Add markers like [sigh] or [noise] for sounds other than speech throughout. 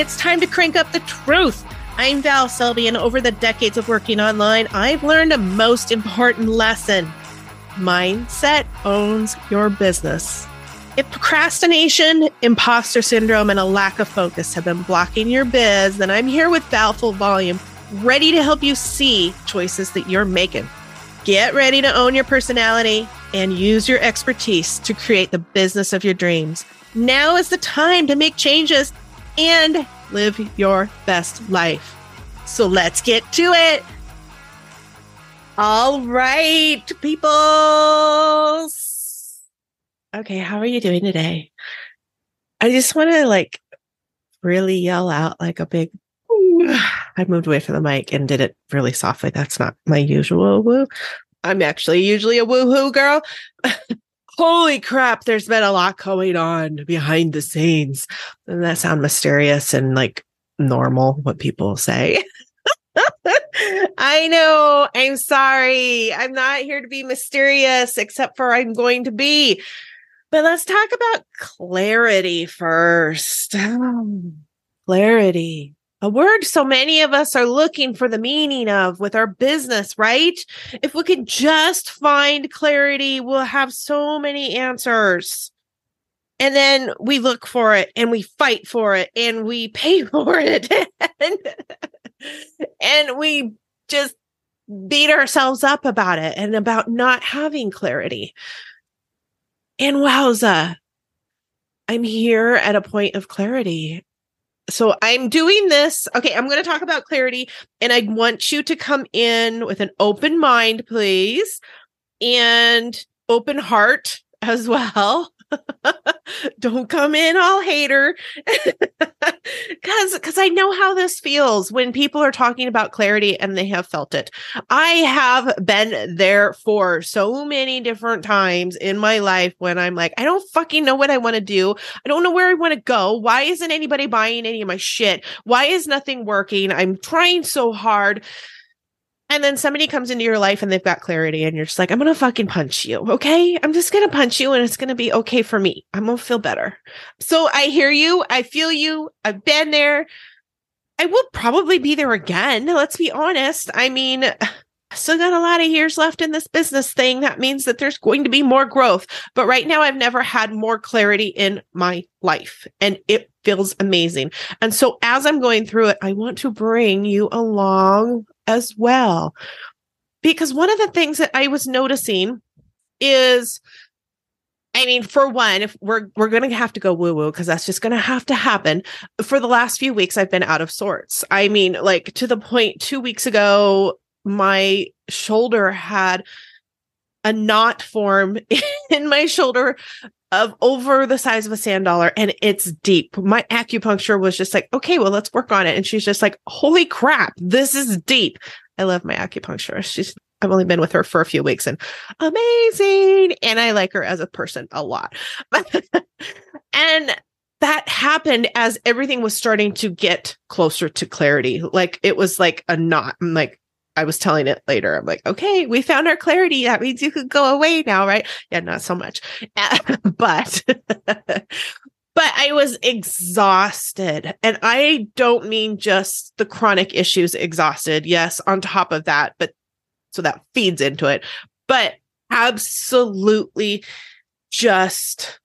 it's time to crank up the truth. I'm Val Selby, and over the decades of working online, I've learned a most important lesson mindset owns your business. If procrastination, imposter syndrome, and a lack of focus have been blocking your biz, then I'm here with Val Full Volume, ready to help you see choices that you're making. Get ready to own your personality and use your expertise to create the business of your dreams. Now is the time to make changes and live your best life. So let's get to it. All right, people. Okay, how are you doing today? I just want to like really yell out like a big [sighs] I moved away from the mic and did it really softly. That's not my usual woo. I'm actually usually a woohoo girl. [laughs] Holy crap, there's been a lot going on behind the scenes. Doesn't that sound mysterious and like normal, what people say? [laughs] I know. I'm sorry. I'm not here to be mysterious, except for I'm going to be. But let's talk about clarity first. [sighs] clarity a word so many of us are looking for the meaning of with our business, right? If we could just find clarity, we'll have so many answers. And then we look for it and we fight for it and we [laughs] pay for it and, [laughs] and we just beat ourselves up about it and about not having clarity. And wowza, I'm here at a point of clarity so I'm doing this. Okay, I'm going to talk about clarity and I want you to come in with an open mind, please, and open heart as [laughs] well. Don't come in all hater. [laughs] Cuz cuz I know how this feels when people are talking about clarity and they have felt it. I have been there for so many different times in my life when I'm like I don't fucking know what I want to do. I don't know where I want to go. Why isn't anybody buying any of my shit? Why is nothing working? I'm trying so hard. And then somebody comes into your life and they've got clarity, and you're just like, I'm going to fucking punch you. Okay. I'm just going to punch you and it's going to be okay for me. I'm going to feel better. So I hear you. I feel you. I've been there. I will probably be there again. Let's be honest. I mean, [sighs] still got a lot of years left in this business thing. That means that there's going to be more growth. But right now, I've never had more clarity in my life, and it feels amazing. And so, as I'm going through it, I want to bring you along as well. Because one of the things that I was noticing is I mean, for one, if we're we're gonna have to go woo woo because that's just gonna have to happen. For the last few weeks, I've been out of sorts. I mean, like to the point two weeks ago, my shoulder had a knot form [laughs] in my shoulder of over the size of a sand dollar and it's deep. My acupuncture was just like, okay, well, let's work on it. And she's just like, holy crap, this is deep. I love my acupuncturist. She's, I've only been with her for a few weeks and amazing. And I like her as a person a lot. [laughs] and that happened as everything was starting to get closer to clarity. Like it was like a knot. I'm like, I was telling it later. I'm like, okay, we found our clarity. That means you could go away now, right? Yeah, not so much. [laughs] but [laughs] but I was exhausted. And I don't mean just the chronic issues exhausted. Yes, on top of that, but so that feeds into it. But absolutely just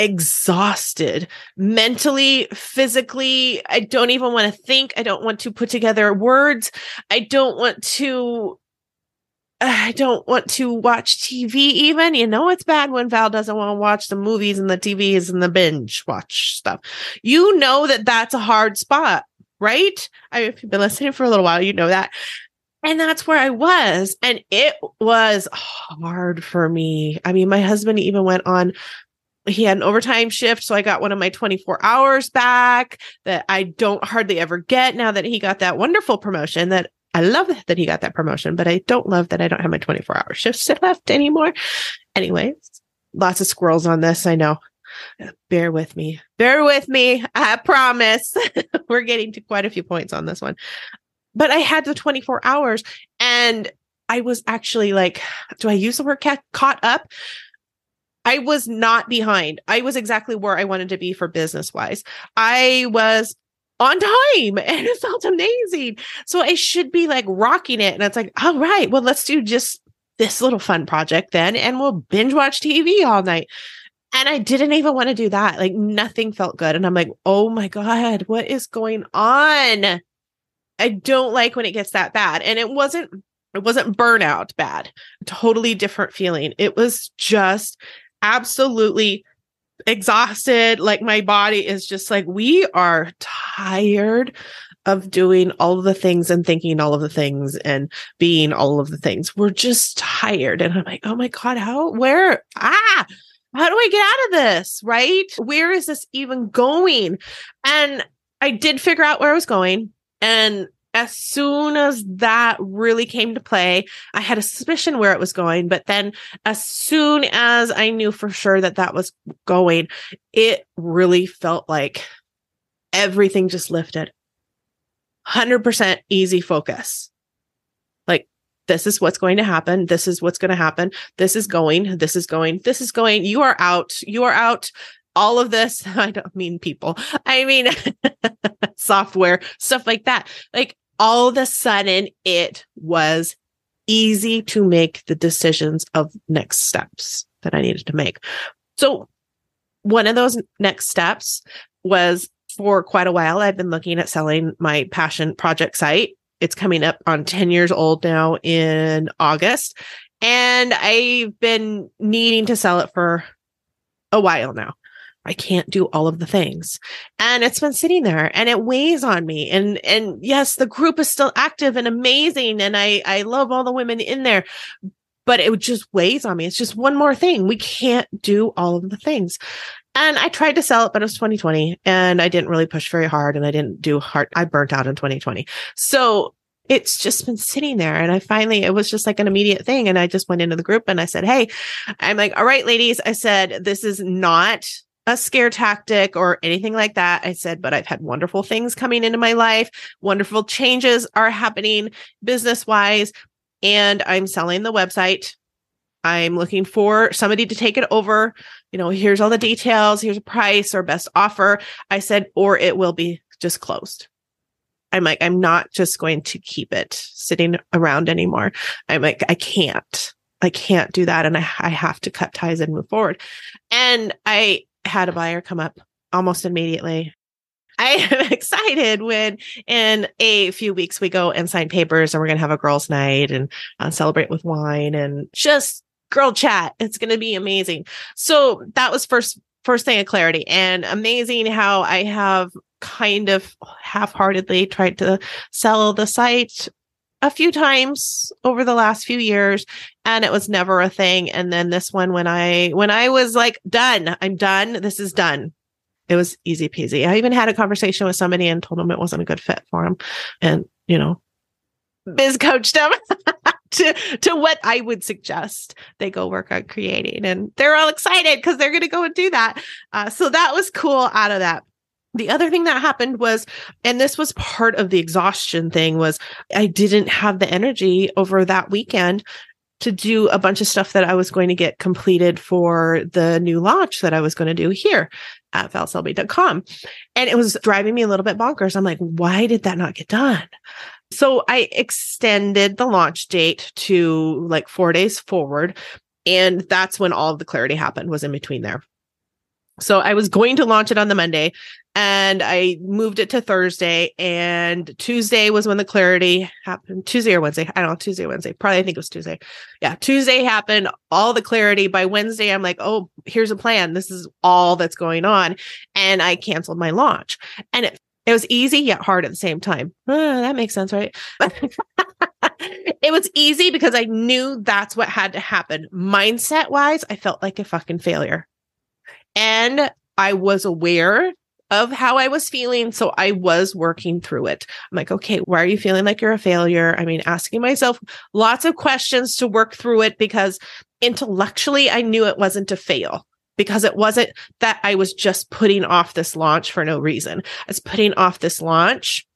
exhausted mentally, physically. I don't even want to think. I don't want to put together words. I don't want to. [sighs] I don't want to watch TV even. You know, it's bad when Val doesn't want to watch the movies and the TVs and the binge watch stuff. You know that that's a hard spot, right? I mean, if you've been listening for a little while, you know that. And that's where I was. And it was hard for me. I mean, my husband even went on he had an overtime shift so i got one of my 24 hours back that i don't hardly ever get now that he got that wonderful promotion that i love that he got that promotion but i don't love that i don't have my 24 hour shifts [laughs] left anymore. Anyway lots of squirrels on this i know. Bear with me. Bear with me. I promise. [laughs] We're getting to quite a few points on this one. But i had the 24 hours and i was actually like do i use the word ca- caught up I was not behind. I was exactly where I wanted to be for business wise. I was on time [laughs] and it felt amazing. So I should be like rocking it. And it's like, all right, well, let's do just this little fun project then and we'll binge watch TV all night. And I didn't even want to do that. Like nothing felt good. And I'm like, oh my God, what is going on? I don't like when it gets that bad. And it wasn't, it wasn't burnout bad, totally different feeling. It was just absolutely exhausted. Like my body is just like, we are tired of doing all of the things and thinking all of the things and being all of the things. We're just tired. And I'm like, oh my God, how, where, ah, how do I get out of this? Right? Where is this even going? And I did figure out where I was going. And as soon as that really came to play, I had a suspicion where it was going. But then, as soon as I knew for sure that that was going, it really felt like everything just lifted. 100% easy focus. Like, this is what's going to happen. This is what's going to happen. This is going. This is going. This is going. You are out. You are out. All of this, [laughs] I don't mean people, I mean [laughs] software, stuff like that. Like, all of a sudden, it was easy to make the decisions of next steps that I needed to make. So, one of those next steps was for quite a while, I've been looking at selling my passion project site. It's coming up on 10 years old now in August. And I've been needing to sell it for a while now. I can't do all of the things. And it's been sitting there and it weighs on me. And and yes, the group is still active and amazing. And I I love all the women in there, but it just weighs on me. It's just one more thing. We can't do all of the things. And I tried to sell it, but it was 2020 and I didn't really push very hard and I didn't do hard. I burnt out in 2020. So it's just been sitting there. And I finally, it was just like an immediate thing. And I just went into the group and I said, Hey, I'm like, all right, ladies, I said, this is not a scare tactic or anything like that. I said, but I've had wonderful things coming into my life. Wonderful changes are happening business wise. And I'm selling the website I'm looking for somebody to take it over. You know, here's all the details, here's a price or best offer. I said, or it will be just closed. I'm like, I'm not just going to keep it sitting around anymore. I'm like, I can't, I can't do that. And I, I have to cut ties and move forward. And I had a buyer come up almost immediately. I [laughs] am excited when in a few weeks we go and sign papers and we're going to have a girls' night and uh, celebrate with wine and just girl chat. It's going to be amazing. So that was first first thing of clarity and amazing how I have kind of half-heartedly tried to sell the site a few times over the last few years and it was never a thing and then this one when I when I was like done, I'm done, this is done. It was easy peasy. I even had a conversation with somebody and told them it wasn't a good fit for them and you know biz coached them [laughs] to to what I would suggest they go work on creating, and they're all excited because they're going to go and do that. Uh, so that was cool out of that. The other thing that happened was, and this was part of the exhaustion thing, was I didn't have the energy over that weekend to do a bunch of stuff that I was going to get completed for the new launch that I was going to do here at valselby.com. And it was driving me a little bit bonkers. I'm like, why did that not get done? So I extended the launch date to like four days forward. And that's when all of the clarity happened, was in between there. So I was going to launch it on the Monday and I moved it to Thursday. And Tuesday was when the clarity happened. Tuesday or Wednesday. I don't know, Tuesday, Wednesday. Probably I think it was Tuesday. Yeah. Tuesday happened, all the clarity. By Wednesday, I'm like, oh, here's a plan. This is all that's going on. And I canceled my launch. And it it was easy yet hard at the same time. Uh, that makes sense, right? [laughs] it was easy because I knew that's what had to happen. Mindset wise, I felt like a fucking failure. And I was aware of how I was feeling. So I was working through it. I'm like, okay, why are you feeling like you're a failure? I mean, asking myself lots of questions to work through it because intellectually I knew it wasn't to fail because it wasn't that I was just putting off this launch for no reason. I was putting off this launch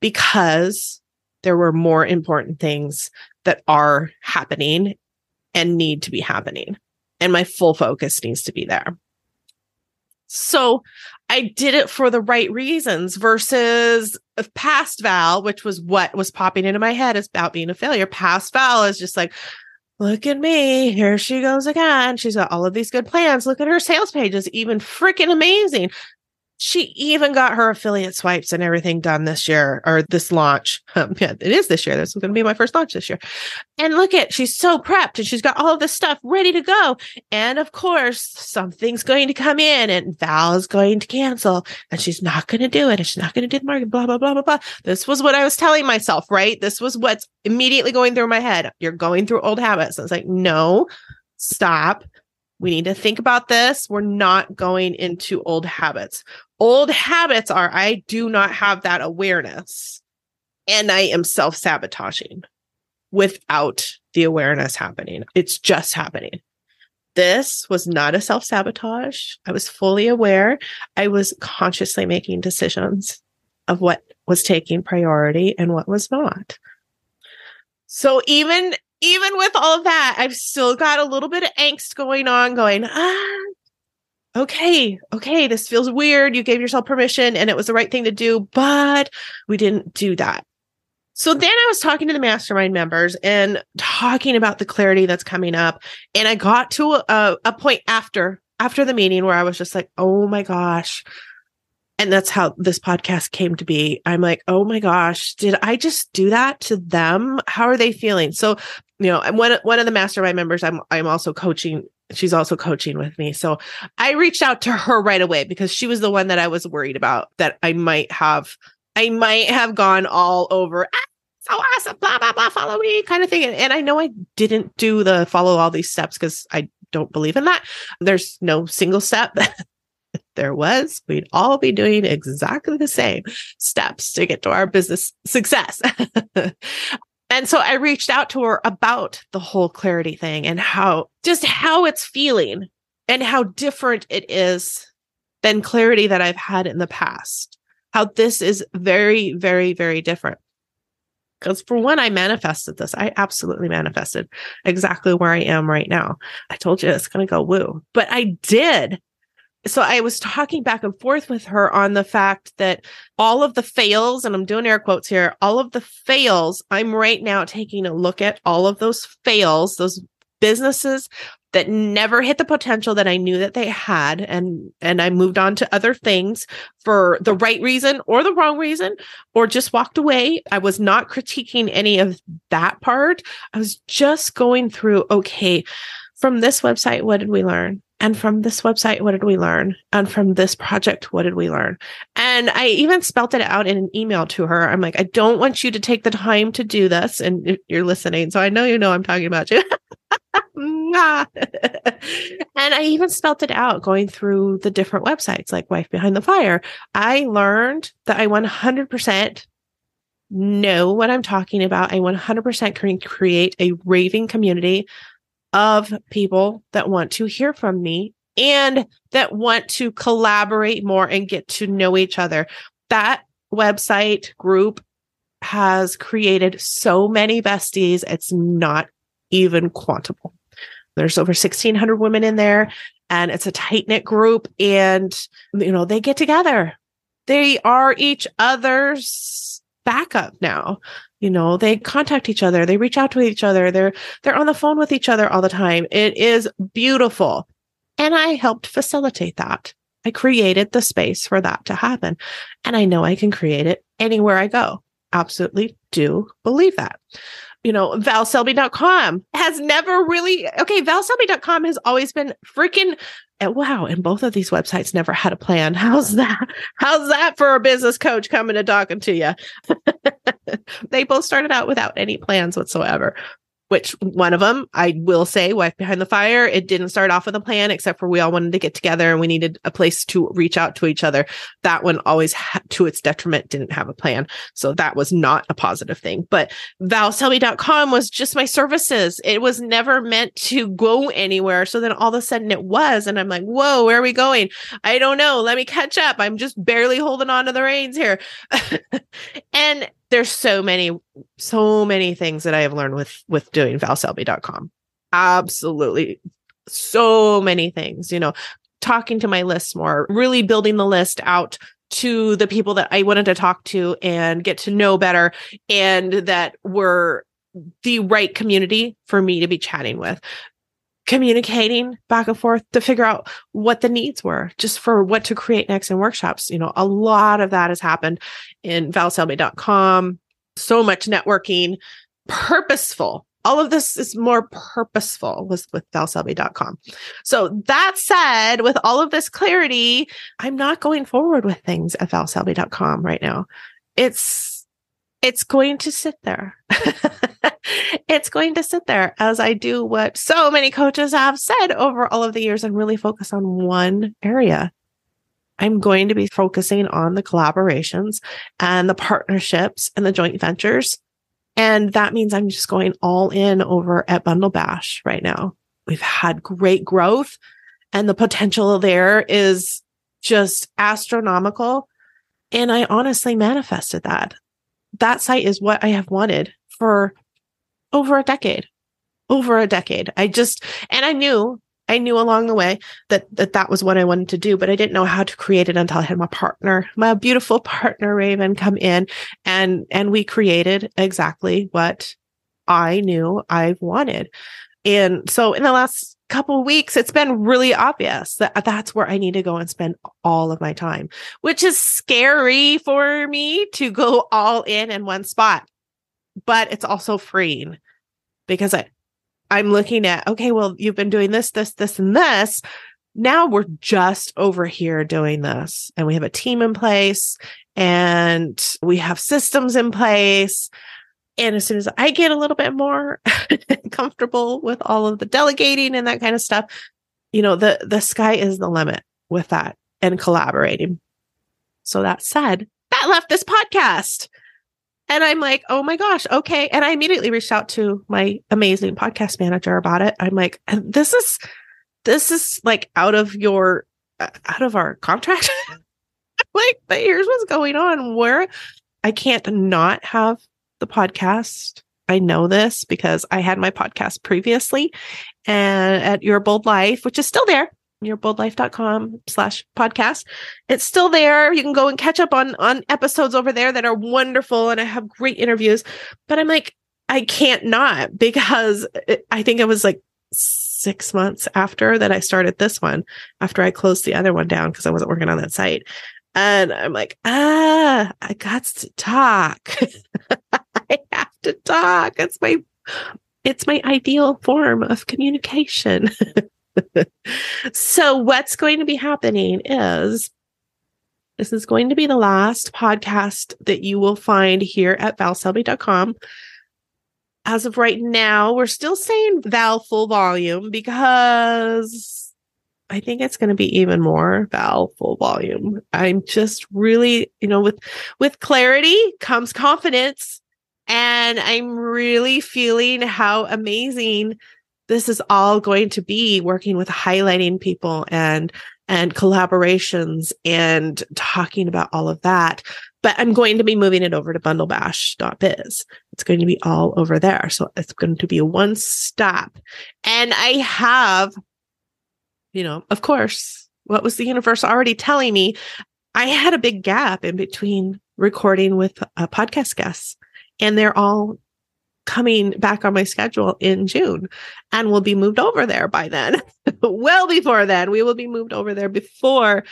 because there were more important things that are happening and need to be happening. And my full focus needs to be there. So I did it for the right reasons versus past Val, which was what was popping into my head is about being a failure. Past Val is just like, look at me. Here she goes again. She's got all of these good plans. Look at her sales pages, even freaking amazing. She even got her affiliate swipes and everything done this year or this launch. [laughs] Um, yeah, it is this year. This is going to be my first launch this year. And look at, she's so prepped and she's got all this stuff ready to go. And of course, something's going to come in and Val is going to cancel and she's not going to do it. And she's not going to do the market, blah, blah, blah, blah, blah. This was what I was telling myself, right? This was what's immediately going through my head. You're going through old habits. I was like, no, stop. We need to think about this. We're not going into old habits. Old habits are I do not have that awareness and I am self sabotaging without the awareness happening. It's just happening. This was not a self sabotage. I was fully aware. I was consciously making decisions of what was taking priority and what was not. So even even with all of that, I've still got a little bit of angst going on, going, ah, okay, okay, this feels weird. You gave yourself permission and it was the right thing to do, but we didn't do that. So then I was talking to the mastermind members and talking about the clarity that's coming up. And I got to a, a point after after the meeting where I was just like, oh my gosh. And that's how this podcast came to be. I'm like, oh my gosh, did I just do that to them? How are they feeling? So, you know, one one of the mastermind members I'm I'm also coaching she's also coaching with me. So I reached out to her right away because she was the one that I was worried about that I might have, I might have gone all over. Ah, so awesome, blah, blah, blah, follow me kind of thing. And, and I know I didn't do the follow all these steps because I don't believe in that. There's no single step. [laughs] there was, we'd all be doing exactly the same steps to get to our business success. [laughs] And so I reached out to her about the whole clarity thing and how just how it's feeling and how different it is than clarity that I've had in the past. How this is very, very, very different. Because for one, I manifested this. I absolutely manifested exactly where I am right now. I told you it's going to go woo, but I did so I was talking back and forth with her on the fact that all of the fails, and I'm doing air quotes here, all of the fails, I'm right now taking a look at all of those fails, those businesses that never hit the potential that I knew that they had and and I moved on to other things for the right reason or the wrong reason or just walked away. I was not critiquing any of that part. I was just going through okay, from this website what did we learn? And from this website, what did we learn? And from this project, what did we learn? And I even spelt it out in an email to her. I'm like, I don't want you to take the time to do this. And you're listening. So I know you know I'm talking about you. [laughs] and I even spelt it out going through the different websites like Wife Behind the Fire. I learned that I 100% know what I'm talking about. I 100% can create a raving community of people that want to hear from me and that want to collaborate more and get to know each other. That website group has created so many besties, it's not even quantable. There's over 1600 women in there and it's a tight knit group and you know they get together. They are each other's backup now you know they contact each other they reach out to each other they're they're on the phone with each other all the time it is beautiful and i helped facilitate that i created the space for that to happen and i know i can create it anywhere i go absolutely do believe that you know, valselby.com has never really, okay, valselby.com has always been freaking, eh, wow. And both of these websites never had a plan. How's that? How's that for a business coach coming and talking to you? [laughs] [laughs] they both started out without any plans whatsoever which one of them I will say, Wife Behind the Fire, it didn't start off with a plan, except for we all wanted to get together and we needed a place to reach out to each other. That one always, ha- to its detriment, didn't have a plan. So that was not a positive thing. But valselby.com was just my services. It was never meant to go anywhere. So then all of a sudden it was. And I'm like, whoa, where are we going? I don't know. Let me catch up. I'm just barely holding on to the reins here. [laughs] and there's so many so many things that i have learned with with doing valselby.com absolutely. So many things you know talking to my list more, really building the list out to the people that I wanted to talk to and get to know better and that were the right community for me to be chatting with communicating back and forth to figure out what the needs were just for what to create next in workshops. You know, a lot of that has happened in valselby.com, so much networking, purposeful. All of this is more purposeful with, with valselby.com. So that said, with all of this clarity, I'm not going forward with things at valselby.com right now. It's it's going to sit there. [laughs] it's going to sit there as I do what so many coaches have said over all of the years and really focus on one area. I'm going to be focusing on the collaborations and the partnerships and the joint ventures. And that means I'm just going all in over at Bundle Bash right now. We've had great growth and the potential there is just astronomical. And I honestly manifested that that site is what I have wanted for over a decade. Over a decade. I just, and I knew, I knew along the way that, that that was what I wanted to do, but I didn't know how to create it until I had my partner, my beautiful [laughs] partner, Raven, come in and, and we created exactly what I knew I wanted. And so in the last couple weeks, it's been really obvious that uh, that's where I need to go and spend all of my time, which is scary for me to go all in in one spot. But it's also freeing because I, I'm looking at, okay, well, you've been doing this, this, this, and this. Now we're just over here doing this, and we have a team in place and we have systems in place and as soon as I get a little bit more [laughs] comfortable with all of the delegating and that kind of stuff, you know, the the sky is the limit with that and collaborating. So that said, that left this podcast. And I'm like, oh my gosh, okay. And I immediately reached out to my amazing podcast manager about it. I'm like, this is this is like out of your uh, out of our contract. [laughs] like, but here's what's going on. Where I can't not have the podcast. I know this because I had my podcast previously and at Your Bold Life, which is still there, yourboldlife.com slash podcast. It's still there. You can go and catch up on, on episodes over there that are wonderful. And I have great interviews, but I'm like, I can't not because it, I think it was like six months after that I started this one, after I closed the other one down because I wasn't working on that site. And I'm like, ah, I got to talk. [laughs] I have to talk. It's my it's my ideal form of communication. [laughs] so what's going to be happening is this is going to be the last podcast that you will find here at valselby.com. As of right now, we're still saying Val full volume because I think it's going to be even more Val full volume. I'm just really, you know, with with clarity comes confidence and I'm really feeling how amazing this is all going to be working with highlighting people and and collaborations and talking about all of that. But I'm going to be moving it over to bundlebash.biz. It's going to be all over there. So it's going to be a one stop. And I have, you know, of course, what was the universe already telling me? I had a big gap in between recording with a podcast guests and they're all coming back on my schedule in June and will be moved over there by then. [laughs] well before then, we will be moved over there before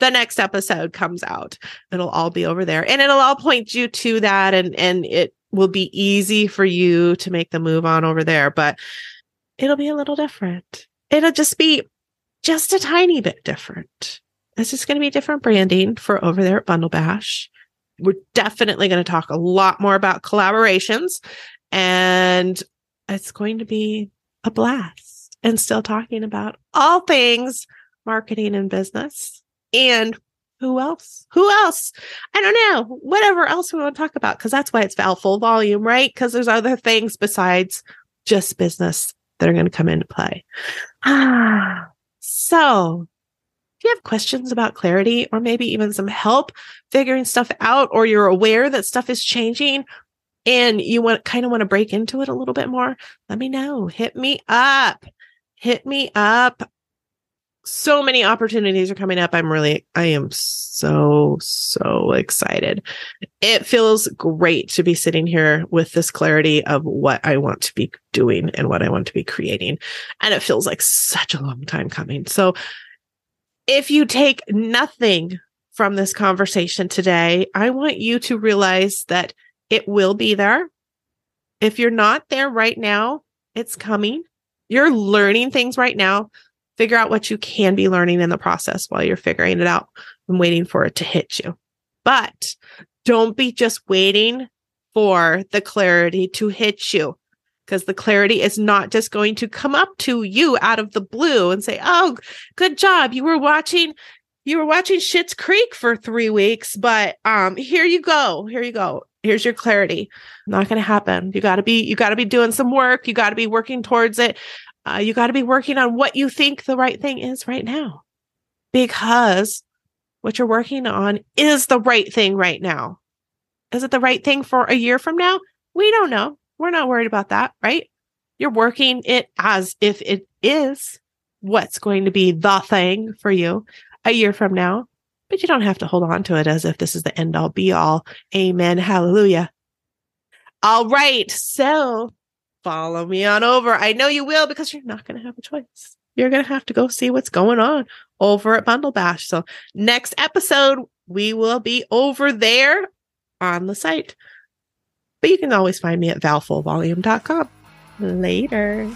the next episode comes out. It'll all be over there and it'll all point you to that and and it will be easy for you to make the move on over there, but it'll be a little different. It'll just be just a tiny bit different. This is going to be different branding for over there at Bundle Bash we're definitely going to talk a lot more about collaborations and it's going to be a blast and still talking about all things marketing and business and who else? Who else? I don't know. Whatever else we want to talk about, because that's why it's Val full volume, right? Because there's other things besides just business that are going to come into play. [sighs] Ah, so if you have questions about clarity or maybe even some help figuring stuff out, or you're aware that stuff is changing and you want kind of want to break into it a little bit more, let me know. Hit me up. Hit me up. So many opportunities are coming up. I'm really, I am so, so excited. It feels great to be sitting here with this clarity of what I want to be doing and what I want to be creating. And it feels like such a long time coming. So if you take nothing from this conversation today, I want you to realize that it will be there. If you're not there right now, it's coming. You're learning things right now figure out what you can be learning in the process while you're figuring it out and waiting for it to hit you. But don't be just waiting for the clarity to hit you because the clarity is not just going to come up to you out of the blue and say, "Oh, good job. You were watching you were watching Schitt's Creek for 3 weeks, but um here you go. Here you go. Here's your clarity." Not going to happen. You got to be you got to be doing some work. You got to be working towards it uh, you got to be working on what you think the right thing is right now because what you're working on is the right thing right now. Is it the right thing for a year from now? We don't know. We're not worried about that, right? You're working it as if it is what's going to be the thing for you a year from now, but you don't have to hold on to it as if this is the end all be all. Amen. Hallelujah. All right. So follow me on over. I know you will because you're not going to have a choice. You're going to have to go see what's going on over at Bundle Bash. So, next episode, we will be over there on the site. But you can always find me at valfullvolume.com. Later.